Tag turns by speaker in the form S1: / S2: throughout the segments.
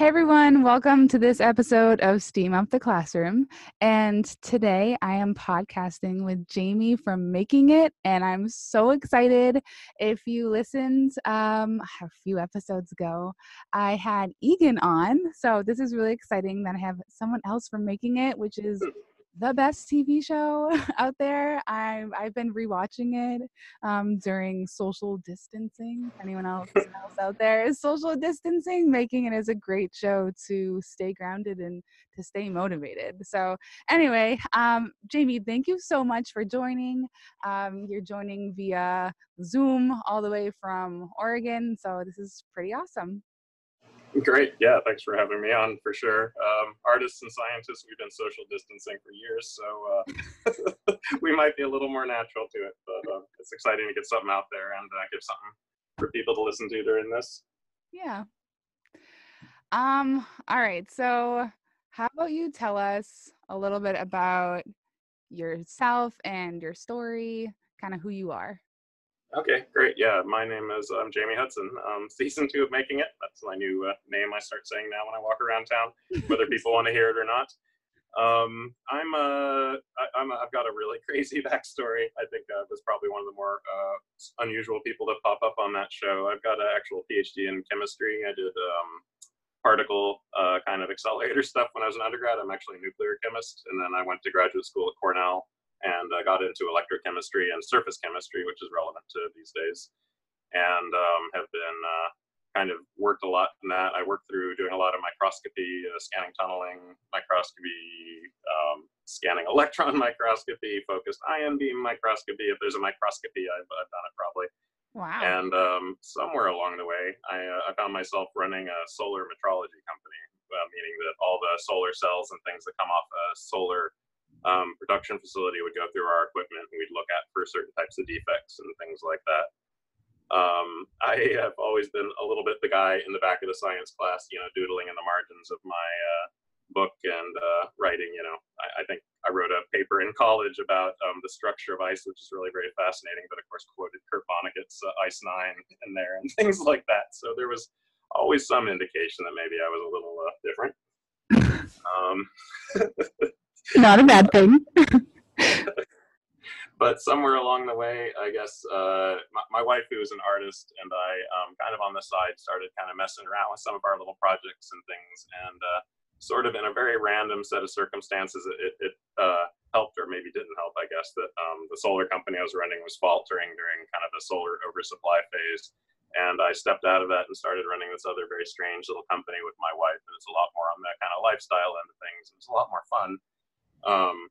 S1: Hey everyone, welcome to this episode of Steam Up the Classroom. And today I am podcasting with Jamie from Making It, and I'm so excited. If you listened um, a few episodes ago, I had Egan on. So this is really exciting that I have someone else from Making It, which is the best TV show out there. I've I've been rewatching it um, during social distancing. Anyone else, else out there is social distancing. Making it is a great show to stay grounded and to stay motivated. So anyway, um, Jamie, thank you so much for joining. Um, you're joining via Zoom all the way from Oregon, so this is pretty awesome.
S2: Great. Yeah, thanks for having me on for sure. Um, artists and scientists, we've been social distancing for years, so uh, we might be a little more natural to it, but uh, it's exciting to get something out there and uh, give something for people to listen to during this.
S1: Yeah. Um, all right. So, how about you tell us a little bit about yourself and your story, kind of who you are?
S2: Okay, great. Yeah, my name is um, Jamie Hudson. Um, season two of Making It. That's my new uh, name I start saying now when I walk around town, whether people want to hear it or not. Um, I'm a, I, I'm a, I've got a really crazy backstory. I think I was probably one of the more uh, unusual people to pop up on that show. I've got an actual PhD in chemistry. I did um, particle uh, kind of accelerator stuff when I was an undergrad. I'm actually a nuclear chemist, and then I went to graduate school at Cornell and I got into electrochemistry and surface chemistry, which is relevant to these days, and um, have been uh, kind of worked a lot in that. I worked through doing a lot of microscopy, uh, scanning tunneling, microscopy, um, scanning electron microscopy, focused ion beam microscopy. If there's a microscopy, I've, I've done it probably.
S1: Wow.
S2: And um, somewhere along the way, I, uh, I, found myself running a solar metrology company, uh, meaning that all the solar cells and things that come off a solar um, production facility would go through our equipment and we'd look at for certain types of defects and things like that. Um, I have always been a little bit the guy in the back of the science class, you know, doodling in the margins of my uh, book and uh, writing. You know, I, I, think I wrote a paper in college about um, the structure of ice, which is really very fascinating. But of course, quoted Kurt Vonnegut's uh, Ice Nine in there and things like that. So there was always some indication that maybe I was a little uh, different. Um,
S1: Not a bad thing.
S2: but somewhere along the way, I guess uh, my, my, wife, who is an artist, and I, um, kind of on the side, started kind of messing around with some of our little projects and things, and uh, sort of in a very random set of circumstances, it, it uh, helped or maybe didn't help, I guess, that um, the solar company I was running was faltering during kind of a solar oversupply phase. And I stepped out of that and started running this other very strange little company with my wife. And it's a lot more on that kind of lifestyle end of things. It's a lot more fun. Um,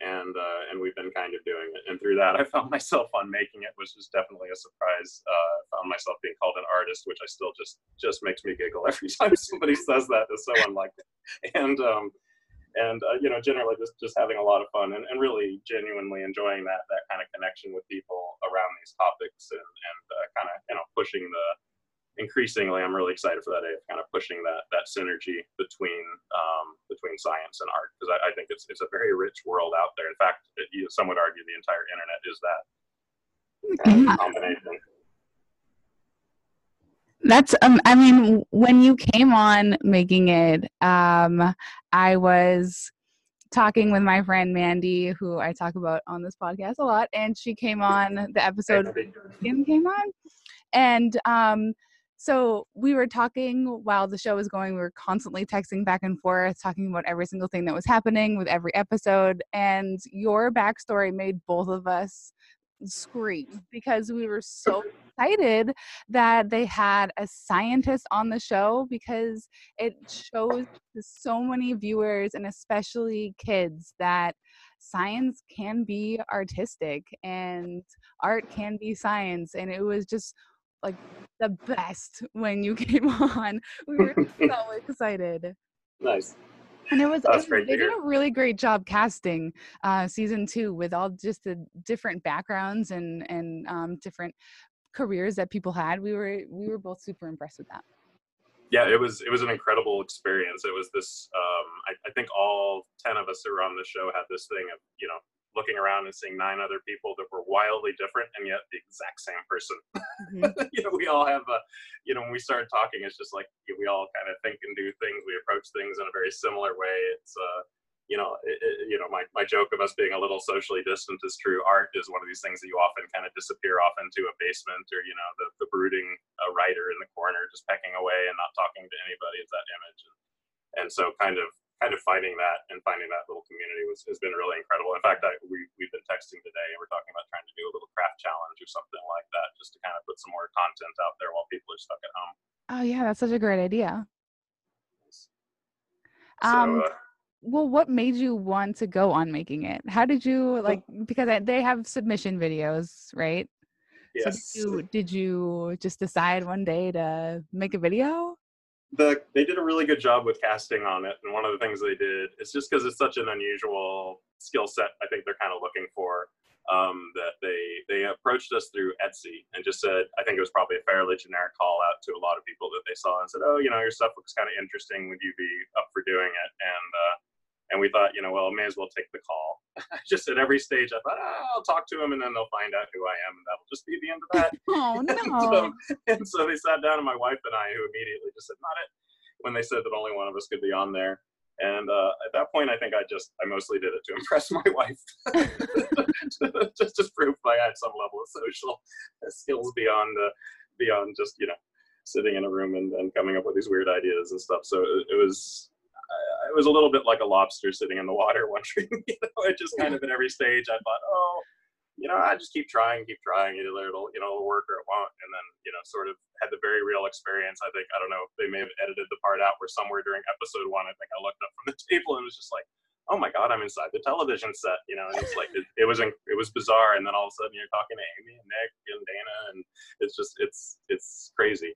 S2: and uh, and we've been kind of doing it. And through that, I found myself on making it, which was definitely a surprise. Uh, found myself being called an artist, which I still just just makes me giggle every time somebody says that. It's so unlikely. And um, and uh, you know, generally just just having a lot of fun and, and really genuinely enjoying that that kind of connection with people around these topics and and uh, kind of you know pushing the increasingly, I'm really excited for that day of kind of pushing that that synergy between um, between science and art because I, I, think it's it's a very rich world out there. In fact, it, you know, some would argue the entire internet is that yeah. combination.
S1: That's um I mean when you came on making it um I was talking with my friend Mandy who I talk about on this podcast a lot and she came on the episode Kim came on and um so we were talking while the show was going. We were constantly texting back and forth, talking about every single thing that was happening with every episode. And your backstory made both of us scream because we were so excited that they had a scientist on the show because it shows to so many viewers and especially kids that science can be artistic and art can be science and it was just like the best when you came on. We were so excited.
S2: Nice.
S1: And it was, it was they did a really great job casting uh, season two with all just the different backgrounds and and um, different careers that people had. We were we were both super impressed with that.
S2: Yeah, it was it was an incredible experience. It was this. Um, I, I think all ten of us who were on the show had this thing of you know looking around and seeing nine other people that were wildly different and yet the exact same person. Mm-hmm. you know, we all have a, you know, when we started talking, it's just like we all kind of think and do things. We approach things in a very similar way. It's, uh, you know, it, it, you know, my, my joke of us being a little socially distant is true. Art is one of these things that you often kind of disappear off into a basement or, you know, the, the brooding uh, writer in the corner just pecking away and not talking to anybody is that image. And, and so kind of kind of finding that and finding that little community was, has been really incredible. In fact, I, we, we've been texting today and we're talking about trying to do a little craft challenge or something like that just to kind of put some more content out there while people are stuck at home.
S1: Oh, yeah, that's such a great idea. So, um, uh, well, what made you want to go on making it? How did you like, because they have submission videos, right?
S2: Yes.
S1: So did you, did you just decide one day to make a video?
S2: The they did a really good job with casting on it and one of the things they did is just because it's such an unusual skill set i think they're kind of looking for um, that they they approached us through etsy and just said i think it was probably a fairly generic call out to a lot of people that they saw and said oh you know your stuff looks kind of interesting. Would you be up for doing it? And uh, and we thought, you know, well, I may as well take the call. just at every stage, I thought, oh, I'll talk to them, and then they'll find out who I am, and that'll just be the end of that.
S1: oh no!
S2: and, so, and so they sat down, and my wife and I, who immediately just said, not it, when they said that only one of us could be on there. And uh, at that point, I think I just, I mostly did it to impress my wife, just to prove I had some level of social skills beyond uh, beyond just you know sitting in a room and, and coming up with these weird ideas and stuff. So it, it was it was a little bit like a lobster sitting in the water, wondering, you know, it just kind of at every stage, I thought, oh, you know, I just keep trying, keep trying. Either it'll, you know, it'll work or it won't. And then, you know, sort of had the very real experience. I think I don't know. If they may have edited the part out where somewhere during episode one, I think I looked up from the table and was just like, oh my god, I'm inside the television set. You know, and it's like it, it was it was bizarre. And then all of a sudden, you're talking to Amy and Nick and Dayna, and it's just it's it's crazy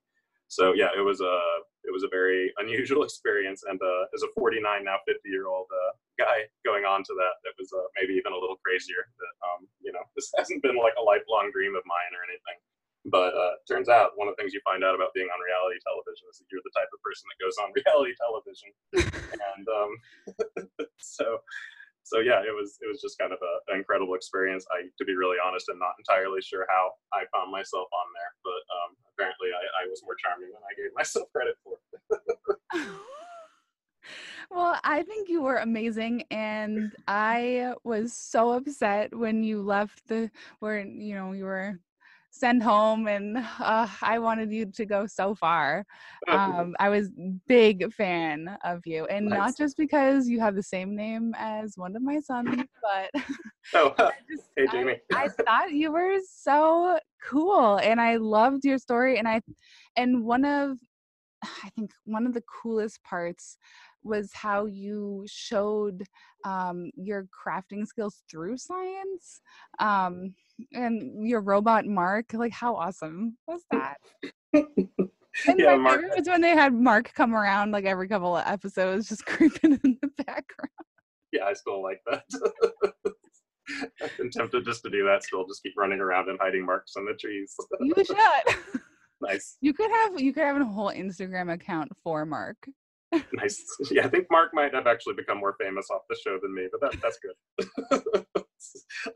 S2: so yeah, it was a it was a very unusual experience, and uh, as a 49 now 50 year old uh, guy going on to that, that was uh, maybe even a little crazier. That um, you know, this hasn't been like a lifelong dream of mine or anything. But uh, turns out one of the things you find out about being on reality television is that you're the type of person that goes on reality television, and um, so so yeah, it was it was just kind of a, an incredible experience. I, to be really honest, I'm not entirely sure how I found myself on there, but um, apparently I, I was more charming than I gave myself credit for.
S1: well, I think you were amazing, and I was so upset when you left the where you know you were send home and uh, i wanted you to go so far oh. um, i was big fan of you and nice. not just because you have the same name as one of my sons but
S2: oh just, hey jamie
S1: I, I thought you were so cool and i loved your story and i and one of i think one of the coolest parts was how you showed um, your crafting skills through science um, and your robot mark like how awesome was that and yeah, my Mark. favorite was when they had Mark come around like every couple of episodes, just creeping in the background.
S2: Yeah, I still like that. I've been tempted just to do that. Still, just keep running around and hiding marks on the trees.
S1: you should.
S2: nice.
S1: You could have you could have a whole Instagram account for Mark
S2: nice. Yeah, I think Mark might have actually become more famous off the show than me, but that, that's good.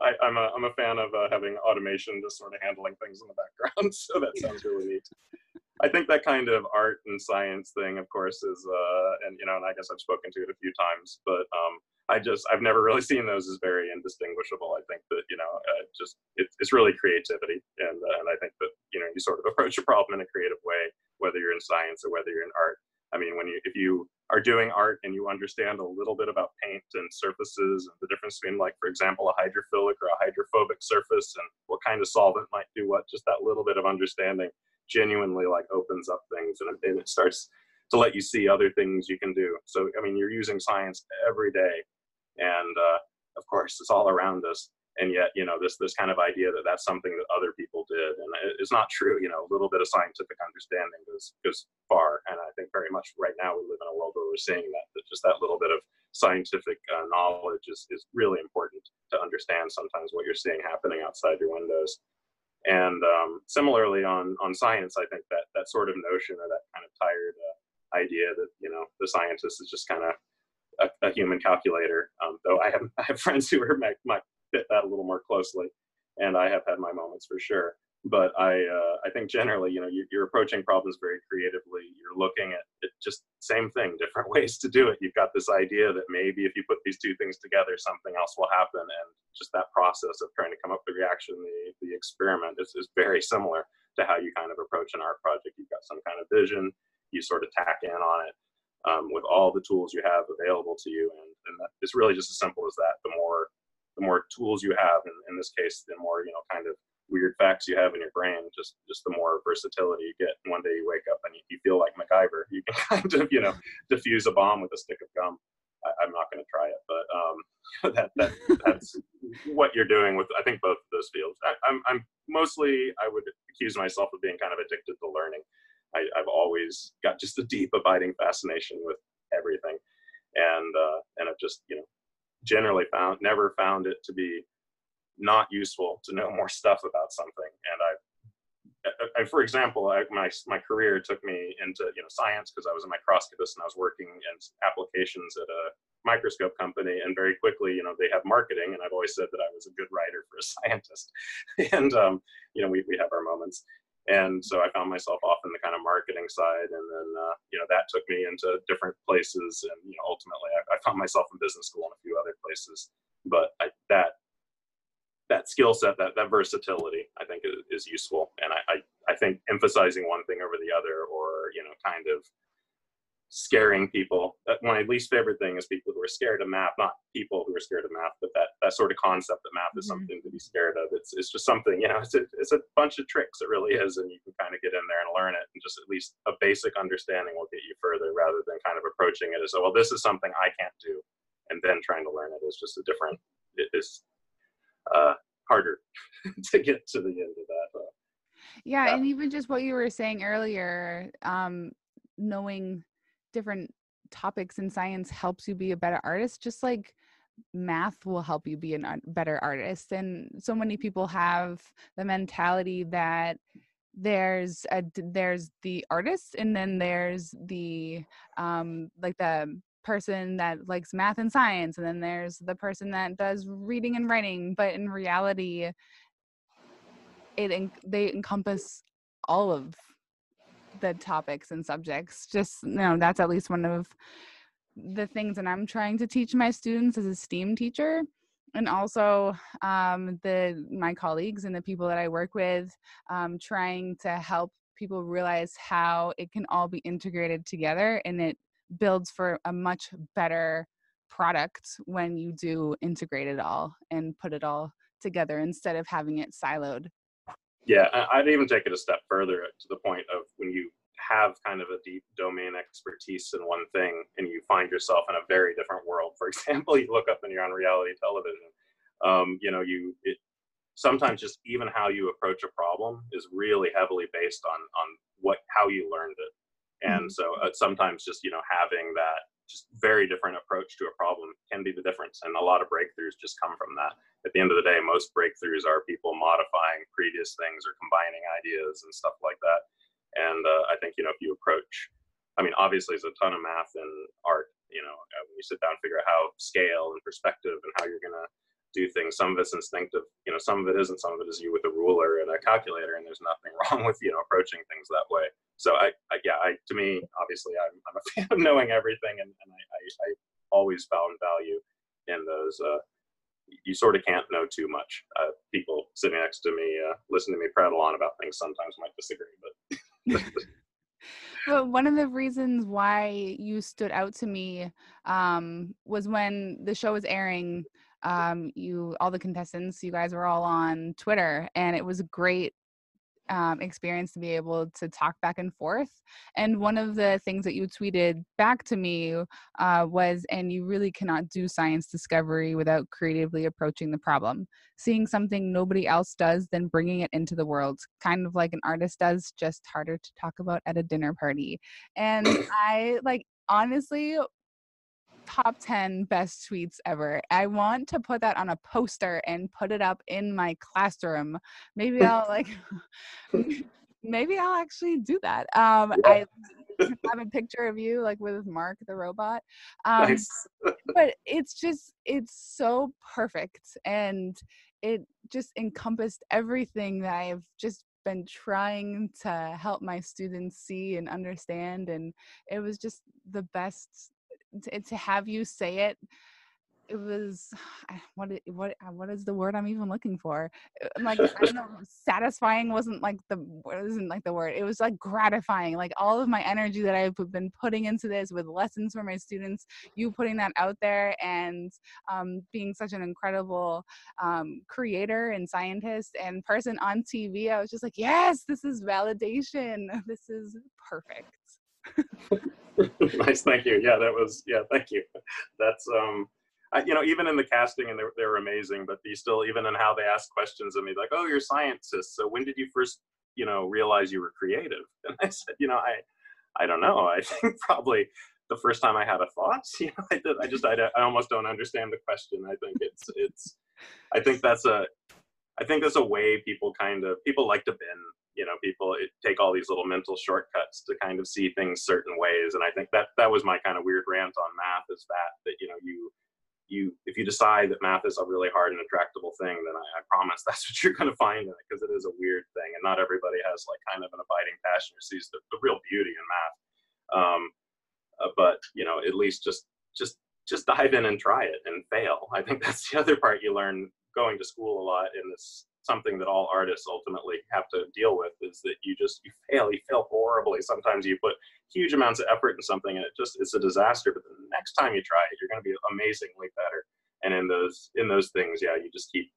S2: I, am a, I'm a fan of uh, having automation just sort of handling things in the background, so that sounds really neat. I think that kind of art and science thing, of course, is, uh, and you know, and I guess I've spoken to it a few times, but um, I just, I've never really seen those as very indistinguishable. I think that, you know, uh, just, it, it's really creativity. And, uh, and I think that, you know, you sort of approach a problem in a creative way, whether you're in science or whether you're in art. I mean, when you if you are doing art and you understand a little bit about paint and surfaces and the difference between, like, for example, a hydrophilic or a hydrophobic surface and what kind of solvent might do what, just that little bit of understanding genuinely like opens up things and, it starts to let you see other things you can do. So, I mean, you're using science every day, and uh, of course, it's all around us and yet you know this this kind of idea that that's something that other people did and it's not true you know a little bit of scientific understanding goes goes far and i think very much right now we live in a world where we're seeing that that just that little bit of scientific uh, knowledge is, is really important to understand sometimes what you're seeing happening outside your windows and um, similarly on on science i think that that sort of notion or that kind of tired uh, idea that you know the scientist is just kind of a, a, human calculator. Um, though I have I have friends who are my, my fit that a little more closely. And I have had my moments for sure but I uh, I think generally, you know, you, are approaching problems very creatively. You're looking at it just same thing, different ways to do it. You've got this idea that maybe if you put these two things together, something else will happen, and just that process of trying to come up with the reaction, the the experiment is, is very similar to how you kind of approach an art project. You've got some kind of vision, you sort of tack in on it um, with all the tools you have available to you, and, and it's really just as simple as that. The more the more tools you have, in, in this case, the more you know, kind of weird facts you have in your brain, just just the more versatility you get. One day you wake up and you, you feel like MacGyver. You can kind of you know defuse a bomb with a stick of gum. I, am not going to try it, but um, that, that that's what you're doing with I think both of those fields. I, I'm I'm mostly I would accuse myself of being kind of addicted to learning. I, have always got just a deep abiding fascination with everything, and uh, and I've just you know generally found never found it to be not useful to know more stuff about something. And I, I for example, I, my my career took me into you know science because I was a microscopist and I was working in applications at a microscope company. And very quickly, you know, they have marketing, and I've always said that I was a good writer for a scientist. and um, you know, we we have our moments. And so I found myself off in the kind of marketing side, and then uh, you know that took me into different places, and you know ultimately I, I found myself in business school and a few other places. But I, that that skill set, that that versatility, I think is, is useful. And I, I, I think emphasizing one thing over the other, or you know, kind of scaring people. My least favorite thing is people who are scared of math, not people who are scared of math, but that that sort of concept that math is mm-hmm. something to be scared of. It's it's just something, you know, it's a, it's a bunch of tricks. It really is, and you can kind of get in there and learn it, and just at least a basic understanding will get you further, rather than kind of approaching it as, oh, well, this is something I can't do, and then trying to learn it is just a different. It is uh, harder to get to the end of that. Uh,
S1: yeah, and even just what you were saying earlier, um, knowing different topics in science helps you be a better artist. Just like math will help you be a better artist, and so many people have the mentality that there's a there's the artist and then there's the um like the person that likes math and science and then there's the person that does reading and writing but in reality it they encompass all of the topics and subjects just you know that's at least one of the things that i'm trying to teach my students as a steam teacher and also um, the my colleagues and the people that i work with um, trying to help people realize how it can all be integrated together and it builds for a much better product when you do integrate it all and put it all together instead of having it siloed.
S2: Yeah, I'd even take it a step further to the point of when you have kind of a deep domain expertise in one thing and you find yourself in a very different world. For example, you look up and you're on reality television. Um, you know, you it, sometimes just even how you approach a problem is really heavily based on on what how you learned it and mm-hmm. so uh, sometimes just you know having that just very different approach to a problem. Can be the difference and a lot of breakthroughs just come from that. At the end of the day most breakthroughs are people modifying previous things or combining ideas and stuff like that. And uh, i think you know if you approach i mean obviously there's a ton of math and art you know uh, when you sit down and figure out how scale and perspective and how you're going to do things some of it's instinctive you know some of it isn't some of it is you with a ruler and a calculator and there's nothing wrong with you know approaching things that way so I, I yeah, I, to me, obviously, I'm, I'm a fan of knowing everything, and, and I, I, I always found value in those. Uh, you sort of can't know too much. Uh, people sitting next to me, uh, listen to me prattle on about things, sometimes might disagree, but.
S1: but one of the reasons why you stood out to me um, was when the show was airing um, you all the contestants you guys were all on twitter and it was a great um, experience to be able to talk back and forth. And one of the things that you tweeted back to me uh, was, and you really cannot do science discovery without creatively approaching the problem. Seeing something nobody else does, then bringing it into the world, kind of like an artist does, just harder to talk about at a dinner party. And I like, honestly, top 10 best tweets ever. I want to put that on a poster and put it up in my classroom. Maybe I'll like maybe I'll actually do that. Um yeah. I have a picture of you like with Mark the robot. Um, nice. but it's just it's so perfect and it just encompassed everything that I've just been trying to help my students see and understand and it was just the best to, to have you say it it was what what uh, what is the word I'm even looking for? Uh, like I don't know, satisfying wasn't like the wasn't like the word. It was like gratifying. Like all of my energy that I've been putting into this with lessons for my students, you putting that out there and um, being such an incredible um, creator and scientist and person on TV. I was just like, yes, this is validation. This is perfect.
S2: nice, thank you. Yeah, that was yeah, thank you. That's um I, you know, even in the casting, and they're they were amazing, but you still, even in how they ask questions of me, like, oh, you're scientists. So when did you first, you know, realize you were creative? And I said, you know, I, I don't know. I think probably the first time I had a thought, you know, I did, I just, I, I almost don't understand the question. I think it's, it's, I think that's a, I think that's a way people kind of, people like to bend, you know, people take all these little mental shortcuts to kind of see things certain ways. And I think that, that was my kind of weird rant on math is that, that, you know, you, you if you decide that math is a really hard and attractable thing, then I, I promise that's what you're going to find in it because it is a weird thing, and not everybody has like kind of an abiding passion or sees the, the real beauty in math. Um, uh, but you know, at least just just just dive in and try it and fail. I think that's the other part you learn going to school a lot in this something that all artists ultimately have to deal with is that you just you fail you fail horribly. Sometimes you put huge amounts of effort in something and it just it's a disaster but the next time you try it you're going to be amazingly better. And in those in those things yeah you just keep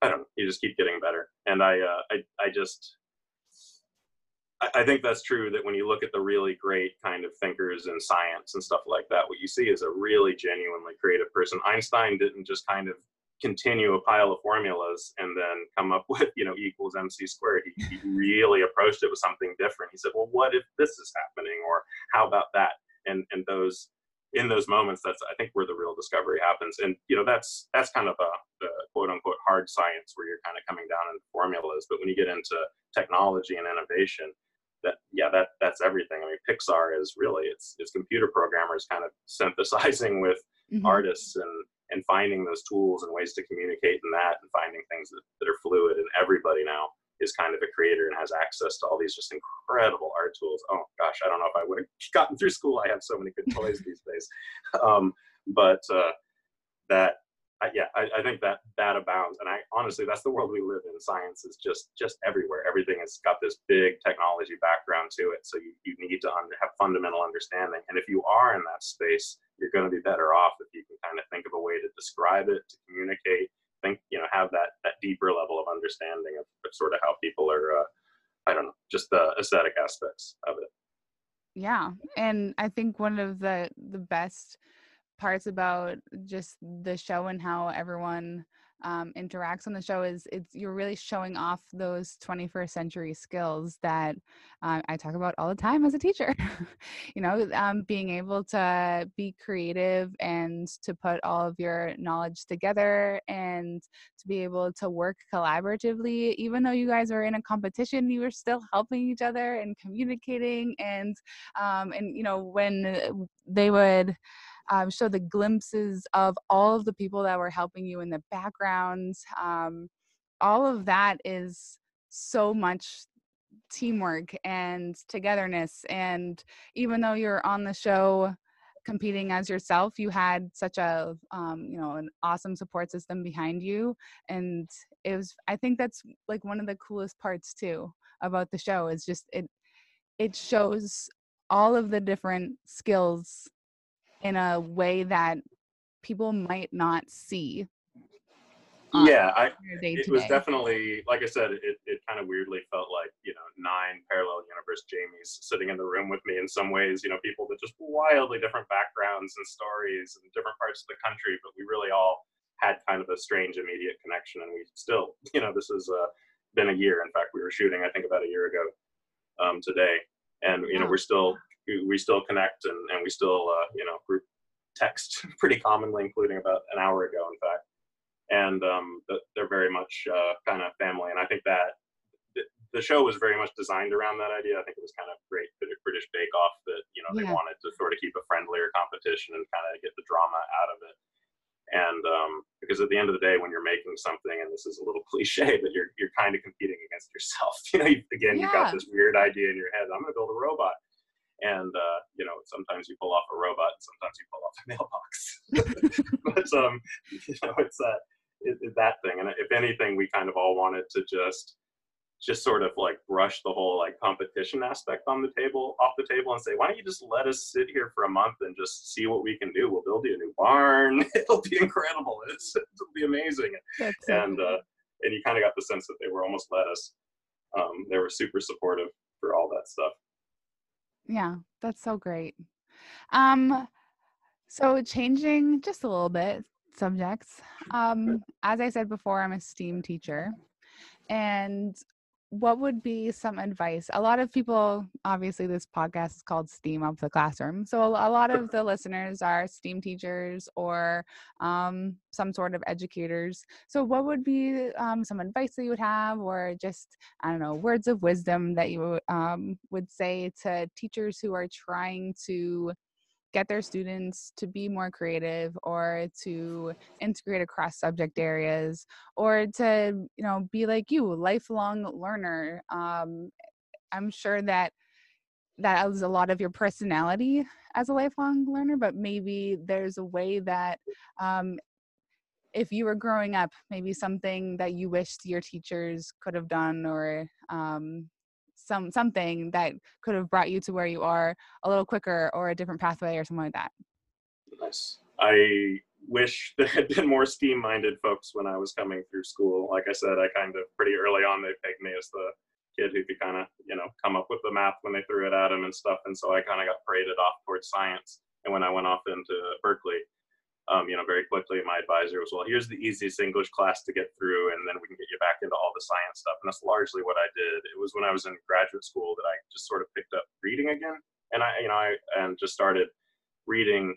S2: i don't know you just keep getting better. And i uh, i i just I think that's true that when you look at the really great kind of thinkers in science and stuff like that, what you see is a really genuinely creative person. Einstein didn't just kind of continue a pile of formulas and then come up with you know e equals mc squared. He, he, really approached it with something different. He said well what if this is happening? Or how about that? And and those in those moments that's i think where the real discovery happens. And you know that's that's kind of a the quote unquote hard science where you're kind of coming down in formulas. But when you get into technology and innovation that yeah that that's everything. I mean pixar is really it's it's computer programmers kind of synthesizing with mm-hmm. artists and and finding those tools and ways to communicate in that and finding things that, that are fluid and everybody now is kind of a creator and has access to all these just incredible art tools. Oh gosh, I don't know if I would have gotten through school. I have so many good toys these days. Um, but uh, that I, yeah, I, I, think that that abounds, and I honestly, that's the world we live in. Science is just just everywhere. Everything has got this big technology background to it, so you, you need to under, have fundamental understanding. And if you are in that space, you're going to be better off if you kind of think of a way to describe it, to communicate, think, you know, have that that deeper level of understanding of, of sort of how people are. Uh, I don't know, just the aesthetic aspects of it.
S1: Yeah, and I think one of the the best parts about just the show and how everyone um, interacts on the show is it's you're really showing off those 21st century skills that uh, I talk about all the time as a teacher. you know, um, being able to be creative and to put all of your knowledge together and to be able to work collaboratively. Even though you guys were in a competition, you were still helping each other and communicating. And um, and you know when they would um, show the glimpses of all of the people that were helping you in the background. Um, all of that is so much teamwork and togetherness. And even though you're on the show competing as yourself, you had such a um, you know an awesome support system behind you, and it was. I think that's like one of the coolest parts too about the show is just it. It shows all of the different skills in a way that people might not see.
S2: Yeah, I, it was definitely, like I said, it, it kind of weirdly felt like, you know, nine parallel universe Jamies sitting in the room with me in some ways, you know, people with just wildly different backgrounds and stories and different parts of the country, but we really all had kind of a strange immediate connection. And we still, you know, this has uh, been a year. In fact, we were shooting, I think, about a year ago um, today. And, you know, we're still we still connect and, and we still uh, you know group text pretty commonly, including about an hour ago, in fact. And um, they're very much uh, kind of family, and I think that the show was very much designed around that idea. I think it was kind of great British Bake Off that you know they
S1: Yeah.
S2: wanted to sort of keep a friendlier competition and kind of get the drama out of it. And um, because at the end of the day, when you're making something, and this is a little cliche, but you're you're kind of competing against yourself. You know, you, again, you've got this weird idea in your head. I'm going to build a robot, and uh, you know, sometimes you pull off a robot, and sometimes you pull off a mailbox. but um, you know, it's that it, it- that thing. And if anything, we kind of all wanted to just just sort of like brush the whole like competition aspect on the table off the table and say, why don't you just let us sit here for a month and just see what we can do? We'll build you a new barn. It'll be incredible. It's, it'll be amazing.
S1: That's
S2: And uh, and you kind of got the sense that they were almost let us. Um, they were super supportive for all that stuff.
S1: Yeah, that's so great. Um, so changing just a little bit subjects. Um, as I said before, I'm a STEAM teacher. And what would be some advice? A lot of people, obviously, this podcast is called STEAM Up the Classroom. So a a lot of the listeners are STEAM teachers or um, some sort of educators. So, what would be um, some advice that you would have, or just I don't know, words of wisdom that you um, would say to teachers who are trying to get their students to be more creative or to integrate across subject areas or to you know be like you lifelong learner um, i'm sure that that is a lot of your personality as a lifelong learner but maybe there's a way that um, if you were growing up maybe something that you wished your teachers could have done or um, some something that could have brought you to where you are a little quicker or a different pathway or something like that
S2: Nice. I wish there had been more STEAM minded folks when I was coming through school. Like I said, I kind of pretty early on, they pegged me as the kid who could kind of, you know, come up with the math when they threw it at him and stuff. And so I kind of got paraded off towards science. And when I went off into Berkeley, um, you know, very quickly, my advisor was, well, here's the easiest English class to get through, and then we can get you back into all the science stuff. And that's largely what I did. It was when I was in graduate school that I just sort of picked up reading again. And I, you know, I and just started reading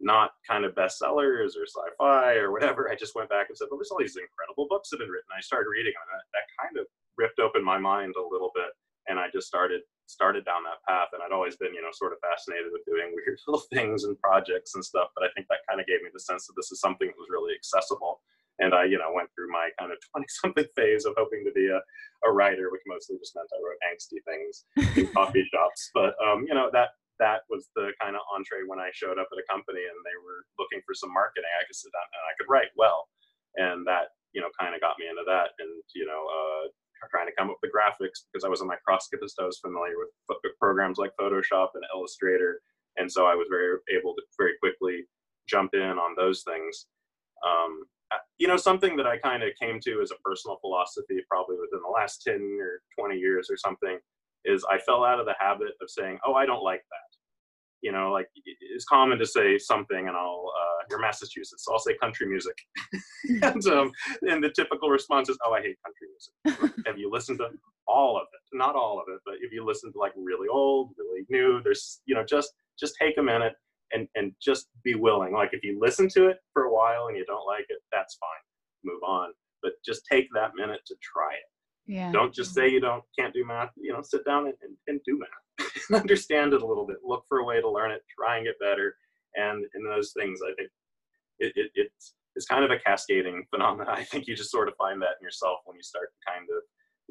S2: not kind of bestsellers or sci-fi or whatever. I just went back and said, "Well, there's all these incredible books that have been written." I started reading and that, that kind of ripped open my mind a little bit, and I just started started down that path. And I'd always been, you know, sort of fascinated with doing weird little things and projects and stuff. But I think that kind of gave me the sense that this is something that was really accessible. And I, you know, went through my kind of 20 something phase of hoping to be a, a writer, which mostly just meant I wrote angsty things in coffee shops. But, um, you know, that that was the kind of entree when I showed up at a company and they were looking for some marketing. I could sit down and I could write well, and that you know kind of got me into that. And you know, uh, trying to come up with the graphics because I was a my Crosscutist. I was familiar with programs like Photoshop and Illustrator, and so I was very able to very quickly jump in on those things. Um, you know, something that I kind of came to as a personal philosophy, probably within the last ten or twenty years or something, is I fell out of the habit of saying, "Oh, I don't like that." You know, like it's common to say something, and I'll uh, you're Massachusetts, so I'll say country music, and um, and the typical response is, "Oh, I hate country music." Have you listened to all of it? Not all of it, but if you listen to like really old, really new, there's you know just just take a minute and and just be willing. Like if you listen to it for a while and you don't like it, that's fine, move on. But just take that minute to try it
S1: yeah
S2: don't just say you don't can't do math you know sit down and, and, and do math understand it a little bit look for a way to learn it try and get better and in those things i think it, it, it's it's kind of a cascading phenomenon i think you just sort of find that in yourself when you start to kind of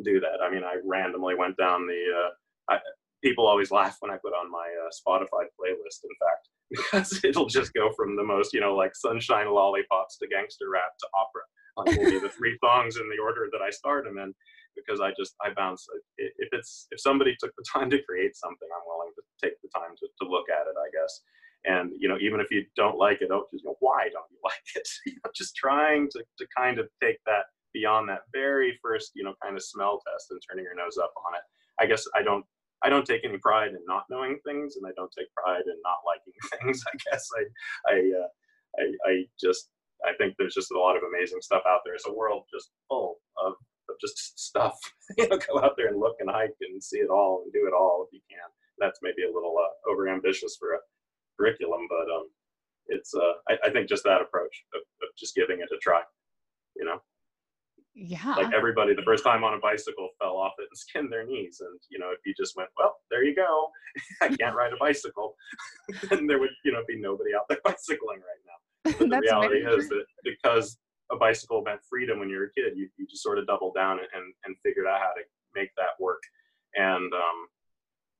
S2: do that i mean i randomly went down the uh, I, people always laugh when i put on my uh, spotify playlist in fact because it'll just go from the most you know like sunshine lollipops to gangster rap to opera like will be the three songs in the order that i start them in because I just I bounce. If it's if somebody took the time to create something, I'm willing to take the time to, to look at it. I guess, and you know, even if you don't like it, don't just go, why don't you like it? you know, just trying to to kind of take that beyond that very first you know kind of smell test and turning your nose up on it. I guess I don't I don't take any pride in not knowing things, and I don't take pride in not liking things. I guess I I uh, I, I just I think there's just a lot of amazing stuff out there. It's a world just full of of just stuff. you know, go out there and look and hike and see it all and do it all if you can. That's maybe a little uh, over ambitious for a curriculum, but um, it's uh, I, I think just that approach of, of just giving it a try. You know.
S1: Yeah.
S2: Like everybody, the first time on a bicycle fell off it and skinned their knees. And, you know, if you just went, well, there you go, I can't ride a bicycle, then there would, you know, be nobody out there bicycling right now. But the reality is that because a bicycle meant freedom when you were a kid, you, you just sort of doubled down and, and, and figured out how to make that work. And, um,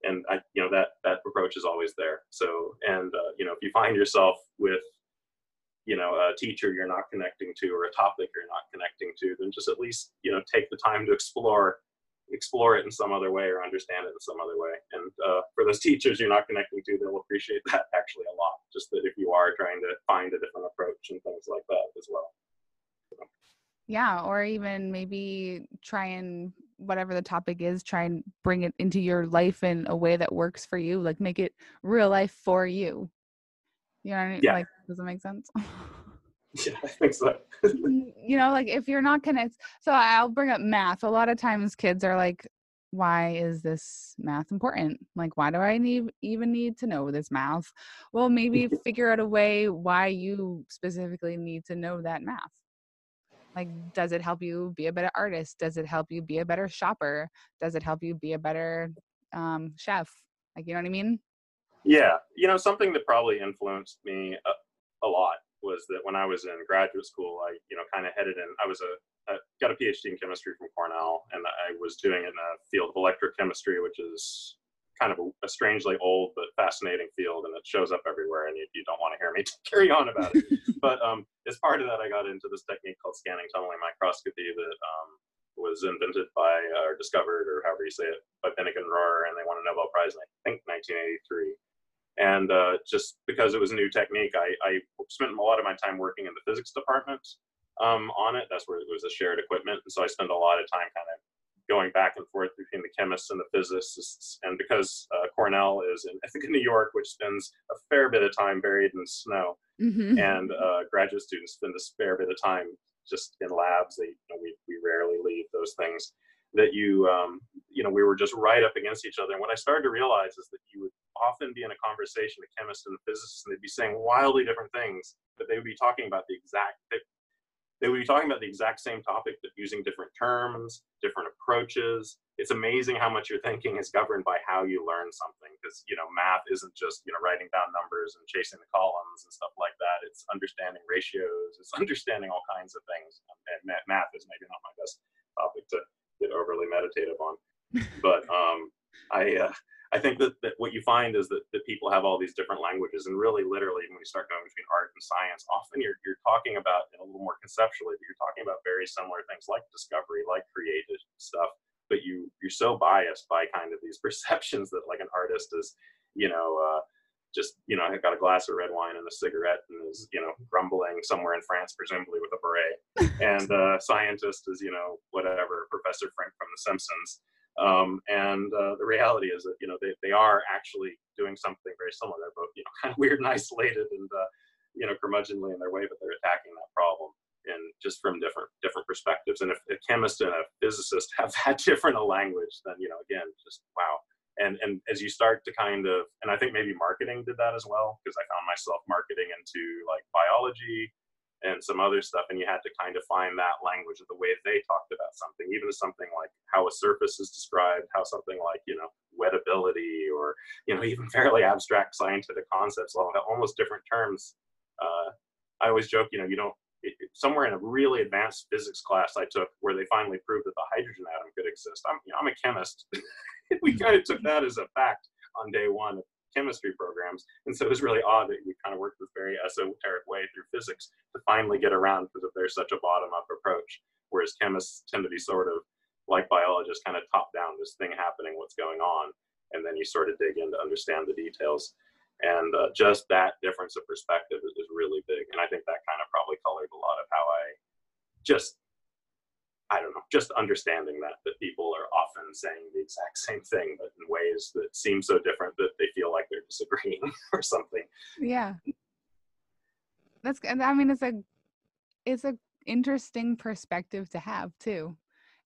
S2: and I, you know, that, that approach is always there. So, and, uh, you know, if you find yourself with you know a teacher you're not connecting to or a topic you're not connecting to then just at least you know take the time to explore explore it in some other way or understand it in some other way and uh, for those teachers you're not connecting to they'll appreciate that actually a lot just that if you are trying to find a different approach and things like that as well
S1: yeah or even maybe try and whatever the topic is try and bring it into your life in a way that works for you like make it real life for you you know what I mean?
S2: yeah.
S1: like does it make sense?
S2: yeah, I think so.
S1: you know, like if you're not gonna so I'll bring up math. A lot of times kids are like, why is this math important? Like, why do I need even need to know this math? Well, maybe figure out a way why you specifically need to know that math. Like, does it help you be a better artist? Does it help you be a better shopper? Does it help you be a better um, chef? Like, you know what I mean?
S2: Yeah, you know, something that probably influenced me a, a lot was that when I was in graduate school, I, you know, kind of headed in, I was a, I got a PhD in chemistry from Cornell, and I was doing it in a field of electrochemistry, which is kind of a, a, strangely old but fascinating field, and it shows up everywhere, and you, you don't want to hear me carry on about it. but um, as part of that, I got into this technique called scanning tunneling microscopy that um, was invented by uh, or discovered, or however you say it, by Binnig and Rohrer, and they won a Nobel Prize in I think 1983. And uh, just because it was a new technique, I, I, spent a lot of my time working in the physics department um, on it. That's where it was a shared equipment. And so I spent a lot of time kind of going back and forth between the chemists and the physicists. And because uh, Cornell is in, I think, in New York, which spends a fair bit of time buried in snow, mm-hmm. and uh, graduate students spend a fair bit of time just in labs. They, you know, we, we rarely leave those things that you um, you know we were just right up against each other and what i started to realize is that you would often be in a conversation a chemist and a physicist and they'd be saying wildly different things but they would be talking about the exact they, would be talking about the exact same topic but using different terms different approaches. It's amazing how much your thinking is governed by how you learn something because you know math isn't just you know writing down numbers and chasing the columns and stuff like that. It's understanding ratios. It's understanding all kinds of things. And math is maybe not my best topic to get overly meditative on. but um, I uh, I think that, that what you find is that, that people have all these different languages, and really, literally, when you start going between art and science, often you're you're talking about a little more conceptually, but you're talking about very similar things like discovery, like creative stuff. But you you're so biased by kind of these perceptions that like an artist is, you know. Uh, just you know got a glass of red wine and a cigarette and is you know grumbling somewhere in France presumably with a beret and uh, scientist is you know whatever Professor Frink from The Simpsons um, and uh, the reality is that you know they, they are actually doing something very similar. They're both you know kind of weird and isolated and uh, you know curmudgeonly in their way but they're attacking that problem and just from different different perspectives. And if a chemist and a physicist have that different a language then you know again just wow. And and as you start to kind of and i think maybe marketing did that as well because i found myself marketing into like biology and some other stuff and you had to kind of find that language of the way they talked about something even something like how a surface is described how something like you know wettability or you know even fairly abstract scientific concepts almost different terms uh, i always joke you know you don't it, somewhere in a really advanced physics class I took where they finally proved that the hydrogen atom could exist. I'm, you know, I'm a chemist. we kind of took that as a fact on day one chemistry programs. And so it was really odd that we kind of worked this very esoteric way through physics to finally get around because there's such a bottom up approach, whereas chemists tend to be sort of like biologists, kind of top down, this thing happening, what's going on. And then you sort of dig in to understand the details. And uh, just that difference of perspective is, is really big. And I think that kind of probably colored a lot of how I just I don't know, just understanding that that people are often saying the exact same thing, but in ways that seem so different that feel disagreeing or something.
S1: Yeah, that's. I mean, it's a it's a interesting perspective to have too,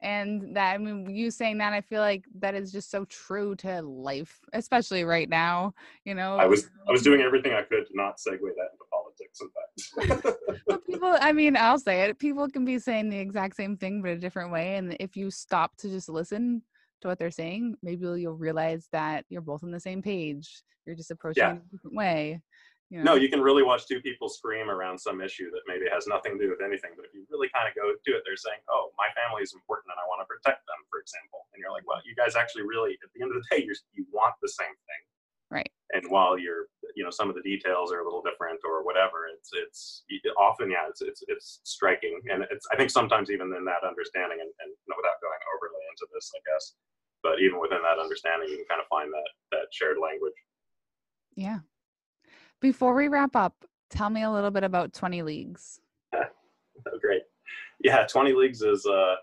S1: and that I mean, you saying that, I feel like that is just so true to life, especially right now. You know,
S2: I was I was doing everything I could to not segue that into politics politics, in fact.
S1: well, people, I mean, I'll say it. People can be saying the exact same thing, but a different way. And if you stop to just listen to what they're saying, maybe you'll realize that you're both on the same page. You're just approaching yeah. it a different way.
S2: You know? No, you can really watch two people scream around some issue that maybe has nothing to do with anything. But if you really kind of go to it, they're saying, "Oh, my family is important, and I want to protect them," for example. And you're like, "Well, you guys actually really, at the end of the day, you you want the same thing."
S1: Right.
S2: And while you're, you know, some of the details are a little different or whatever, it's it's often yeah, it's it's it's striking, and it's I think sometimes even in that understanding, and, and you know, without going overly into this, I guess, but even within that understanding, you can kind of find that that shared language.
S1: Yeah, before we wrap up, tell me a little bit about 20 Leagues.
S2: oh, great. Yeah, 20 Leagues is, uh,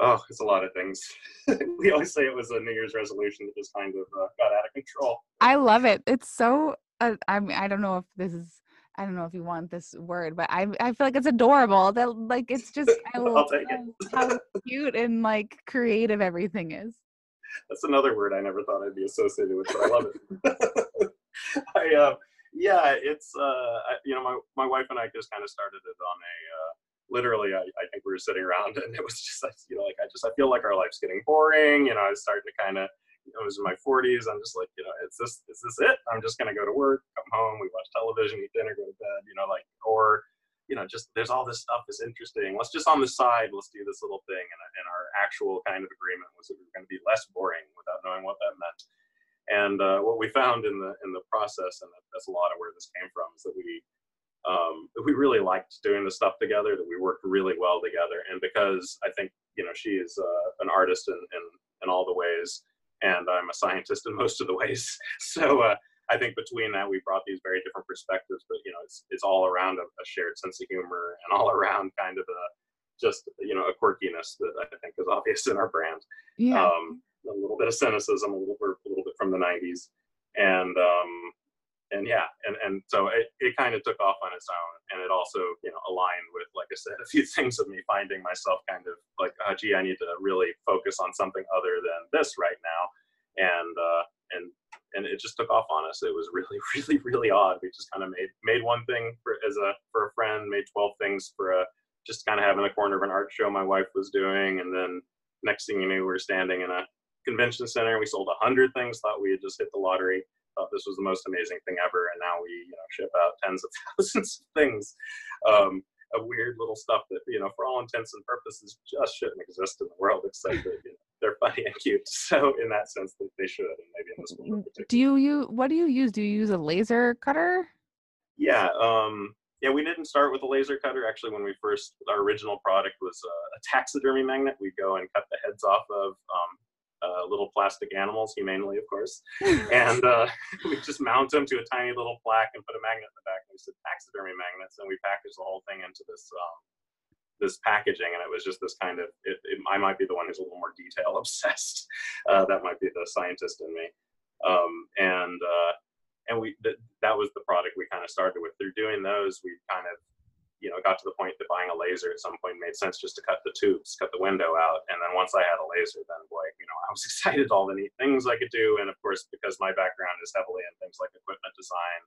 S2: oh, it's a lot of things. we always say it was a New Year's resolution that just kind of uh, got out of control.
S1: I love it. It's so, uh, I mean, I don't know if this is, I don't know if you want this word, but I I feel like it's adorable. That like it's just I love how cute and like creative everything is.
S2: That's another word I never thought I'd be associated with, but I love it. I uh, yeah, it's uh, you know, my my wife and I just kind of started it on a uh, literally. I, I think we were sitting around and it was just like you know, like I just I feel like our life's getting boring. You know, I was starting to kind of. I was in my 40s. I'm just like, you know, is this is this it? I'm just gonna go to work, come home, we watch television, eat dinner, go to bed. You know, like or you know, just there's all this stuff that's interesting. Let's just on the side, let's do this little thing. And, and our actual kind of agreement was that we were going to be less boring without knowing what that meant. And uh, what we found in the in the process, and that's a lot of where this came from, is that we um, we really liked doing the stuff together. That we worked really well together, and because I think you know she is uh, an artist in, in in all the ways, and I'm a scientist in most of the ways. So uh, I think between that, we brought these very different perspectives. But you know, it's it's all around a, a shared sense of humor and all around kind of a just you know a quirkiness that I think is obvious in our brand.
S1: Yeah. Um,
S2: a little bit of cynicism, a little, a little bit from the 90s. And, um, and yeah, and, and so it, it kind of took off on its own. And it also, you know, aligned with, like I said, a few things of me finding myself kind of like, oh, gee, I need to really focus on something other than this right now. And, uh, and, and it just took off on us. It was really, really, really odd. We just kind of made, made one thing for, as a, for a friend, made 12 things for a, just kind of having the corner of an art show my wife was doing. And then next thing you knew, we were standing in a convention center. We sold a hundred things. Thought we had just hit the lottery. Thought this was the most amazing thing ever. And now we, you know, ship out tens of thousands of things. Um, a weird little stuff that, you know, for all intents and purposes, just shouldn't exist in the world, except that you know, they're funny and cute. So in that sense, they should, and maybe in this one.
S1: Do you use what do you use? Do you use a laser cutter?
S2: Yeah. Um, yeah, we didn't start with a laser cutter. Actually, when we first, our original product was a, a taxidermy magnet. We'd go and cut the heads off of um, uh, little plastic animals, humanely, of course. and uh, we just mount them to a tiny little plaque and put a magnet in the back. And we said taxidermy magnets, and we packaged the whole thing into this um, this packaging. And it was just this kind of. It, it, I might be the one who's a little more detail obsessed. Uh, that might be the scientist in me. Um, and uh, and we th- that was the product we kind of started with. Through doing those, we kind of you know, got to the point that buying a laser at some point made sense just to cut the tubes, cut the window out. And then once I had a laser, then boy, you know, I was excited all the neat things I could do. And of course, because my background is heavily in things like equipment design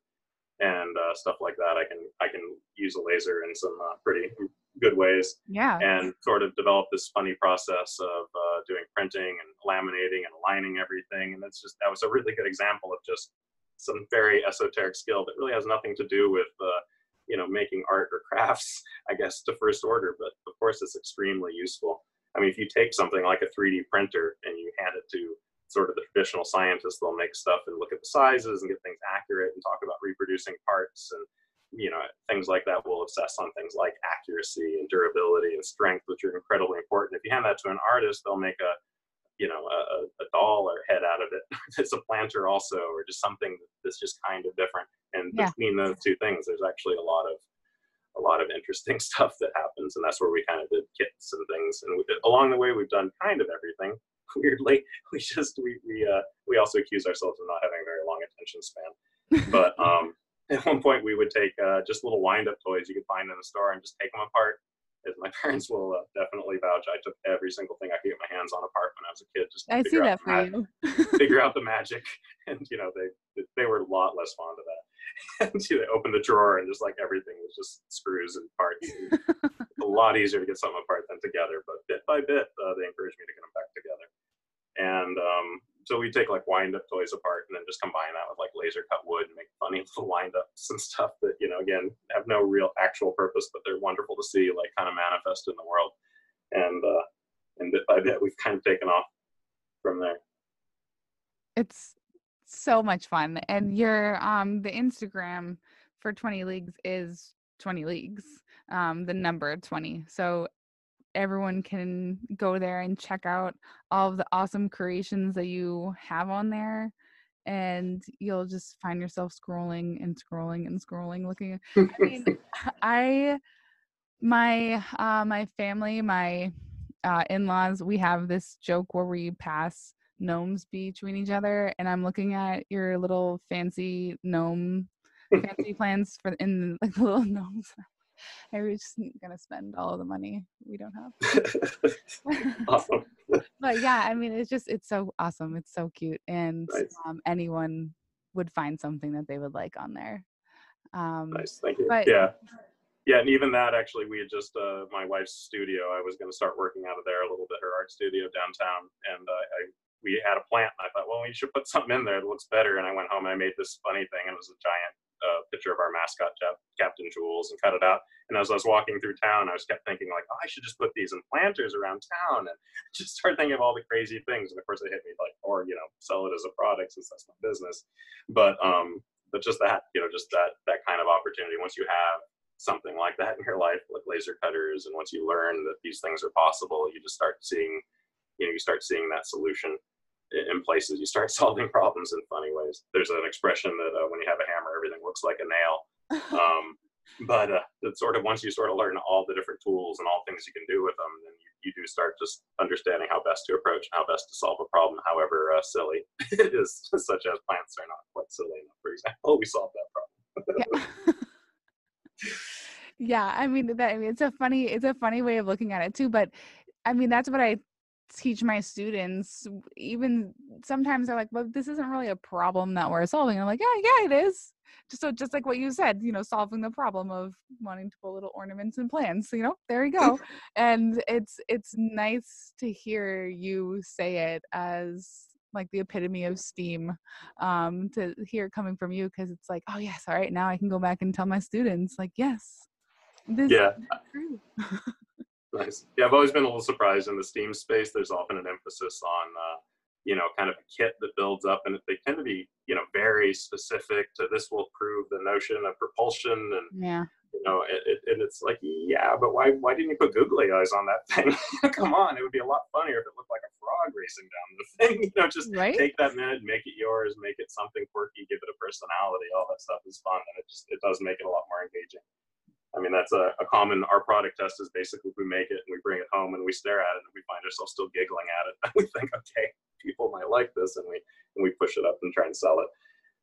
S2: and uh, stuff like that, I can I can use a laser in some uh, pretty good ways.
S1: Yeah.
S2: And sort of develop this funny process of uh, doing printing and laminating and aligning everything. And that's just that was a really good example of just some very esoteric skill that really has nothing to do with uh, you know making art or crafts i guess to first order but of course it's extremely useful i mean if you take something like a 3d printer and you hand it to sort of the traditional scientists they'll make stuff and look at the sizes and get things accurate and talk about reproducing parts and you know things like that will obsess on things like accuracy and durability and strength which are incredibly important. If you hand that to an artist they'll make a you know a, a doll or head out of it. It's a planter also or just something that's just kind of different. And yeah. between those two things there's actually a lot of a lot of interesting stuff that happens and that's where we kind of did kits and things. And did, along the way we've done kind of everything weirdly. We just we we uh we also accuse ourselves of not having a very long attention span. But um at one point we would take uh, just little wind up toys you could find in the store and just take them apart as my parents will uh, definitely vouch, I took every single thing I could get my hands on apart when I was a kid. Just
S1: I see that for
S2: you. figure out the magic, and you know they they were a lot less fond of that. and you know, opened the drawer and just like everything was just screws and parts. And a lot easier to get something apart than together. But bit by bit, uh, they encouraged me to get them back together. And um, so we take like wind up toys apart and then just combine that with like laser cut wood and make funny little wind ups and stuff that, you know, again, have no real actual purpose, but they're wonderful to see like kind of manifest in the world. And, uh, and bit by bit, we've kind of taken off from there.
S1: It's so much fun. And your, um, the Instagram for 20 leagues is 20 leagues, um, the number 20. So everyone can go there and check out all of the awesome creations that you have on there and you'll just find yourself scrolling and scrolling and scrolling looking i mean i my uh my family my uh in-laws we have this joke where we pass gnomes between each other and i'm looking at your little fancy gnome fancy plans for in like the little gnomes I was just gonna spend all of the money we don't have.
S2: awesome.
S1: but yeah, I mean, it's just it's so awesome. It's so cute, and
S2: Nice.
S1: um, anyone would find something that they would like on there. Um,
S2: Nice, thank you.
S1: but-
S2: yeah, yeah, and even that actually, we had just uh, my wife's studio. I was going to start working out of there a little bit, her art studio downtown, and uh, I we had a plant, and I thought, well, we should put something in there that looks better. And I went home and I made this funny thing. It was a giant uh, picture of our mascot, Cap- Captain Jules, and cut it out. And as I was walking through town, I was kept thinking like, oh, I should just put these in planters around town, and just start thinking of all the crazy things. And of course, it hit me like, or you know, sell it as a product since that's my business. But um, but just that, you know, just that that kind of opportunity. Once you have something like that in your life, like laser cutters, and once you learn that these things are possible, you just start seeing, you know, you start seeing that solution in places. You start solving problems in funny ways. There's an expression that uh, when you have a hammer, looks like a nail. Um, but uh, it's sort of once you sort of learn all the different tools and all things you can do with them, then you, you do start just understanding how best to approach and how best to solve a problem, however uh, silly it is, such as plants are not quite silly enough. For example, we solved that problem.
S1: yeah. yeah, I mean that I mean, it's a funny it's a funny way of looking at it too, but I mean that's what I teach my students. Even sometimes they're like, "Well, this isn't really a problem that we're solving." I'm like, "Yeah, yeah, it is." Just so just like what you said, you know, solving the problem of wanting to put little ornaments and plants, you know, there you go. and it's it's nice to hear you say it as like the epitome of steam um to hear it coming from you because it's like oh yes all right now i can go back and tell my students like yes this
S2: Yeah.
S1: is true
S2: Nice. Yeah, I've always been a little surprised in the Steam space. There's often an emphasis on, uh, you know, kind of a kit that builds up, and they tend to be, you know, very specific to this will prove the notion of propulsion, and
S1: yeah
S2: you know, it, it, and it's like, yeah, but why, why didn't you put googly eyes on that thing? Come on, it would be a lot funnier if it looked like a frog racing down the thing. You know, just
S1: right
S2: take that minute, make it yours, make it something quirky, give it a personality. All that stuff is fun, and it just it does make it a lot more engaging. I mean, that's a, a common. Our product test is basically we make it and we bring it home and we stare at it and we find ourselves still giggling at it. And we think, okay, people might like this, and we and we push it up and try and sell it.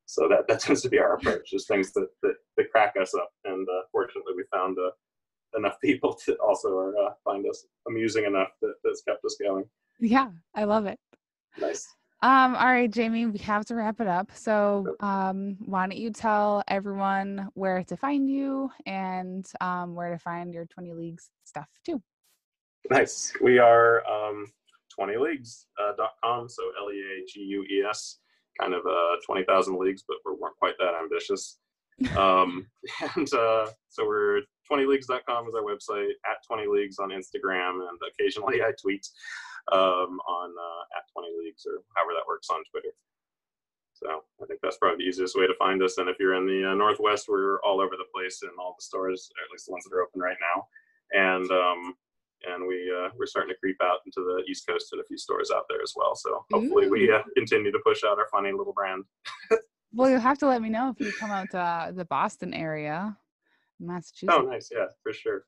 S2: So that that tends to be our approach, is things that that, that crack us up. And uh, fortunately, we found uh, enough people to also are, uh, find us amusing enough that that's kept us going.
S1: yeah i love it
S2: Nice.
S1: Um all right jamie we have to wrap it up so um why don't you tell everyone where to find you and um where to find your 20 leagues stuff too
S2: Nice. We are um, 20leagues.com, so L E A G U E S, kind of uh, 20,000 leagues, but we weren't quite that ambitious. Um, and uh, so we're 20leagues.com is our website, at 20 leagues on Instagram, and occasionally I tweet um, on uh, at 20 leagues or however that works on Twitter. So I think that's probably the easiest way to find us. And if you're in the uh, Northwest, we're all over the place in all the stores, or at least the ones that are open right now. And um, and we uh, we're starting to creep out into the East Coast and a few stores out there as well. So hopefully we uh, continue to push out our funny little brand.
S1: well you'll have to let me know if you come out to uh, the boston area massachusetts
S2: Oh, nice, yeah, for sure.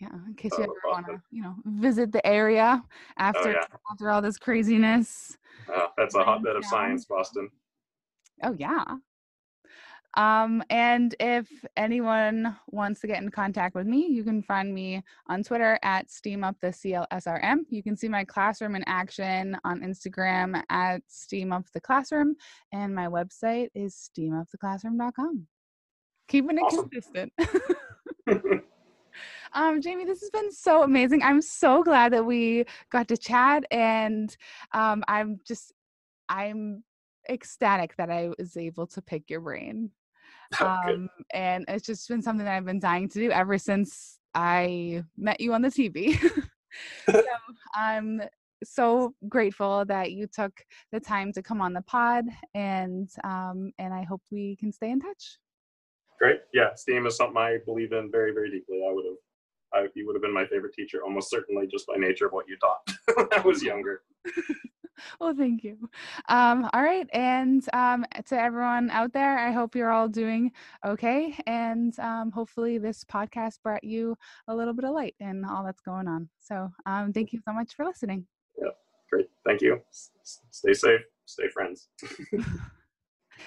S1: Yeah, in case
S2: Oh,
S1: you ever want to, you know, visit the area after
S2: yeah.
S1: after all this craziness.
S2: Uh, that's a hotbed of science, Boston.
S1: Oh yeah. Um, and if anyone wants to get in contact with me, you can find me on Twitter at Steam Up the CLSRM. You can see my classroom in action on Instagram at Steam Up the Classroom, and my website is steamuptheclassroom.com. Keeping it awesome. consistent. Um, Jamie, this has been so amazing. I'm so glad that we got to chat, and um, I'm just, I'm ecstatic that I was able to pick your brain. Um, and it's just been something that I've been dying to do ever since I met you on the TV. so I'm so grateful that you took the time to come on the pod, and um, and I hope we can stay in touch.
S2: Great. Yeah, STEAM is something I believe in very, very deeply. I would have I, you would have been my favorite teacher almost certainly just by nature of what you taught when I was younger.
S1: well, thank you. Um, all right. And um, to everyone out there, I hope you're all doing okay. And um, hopefully, this podcast brought you a little bit of light in all that's going on. So, um, thank you so much for listening.
S2: Yeah, great. Thank you. S- stay safe. Stay friends.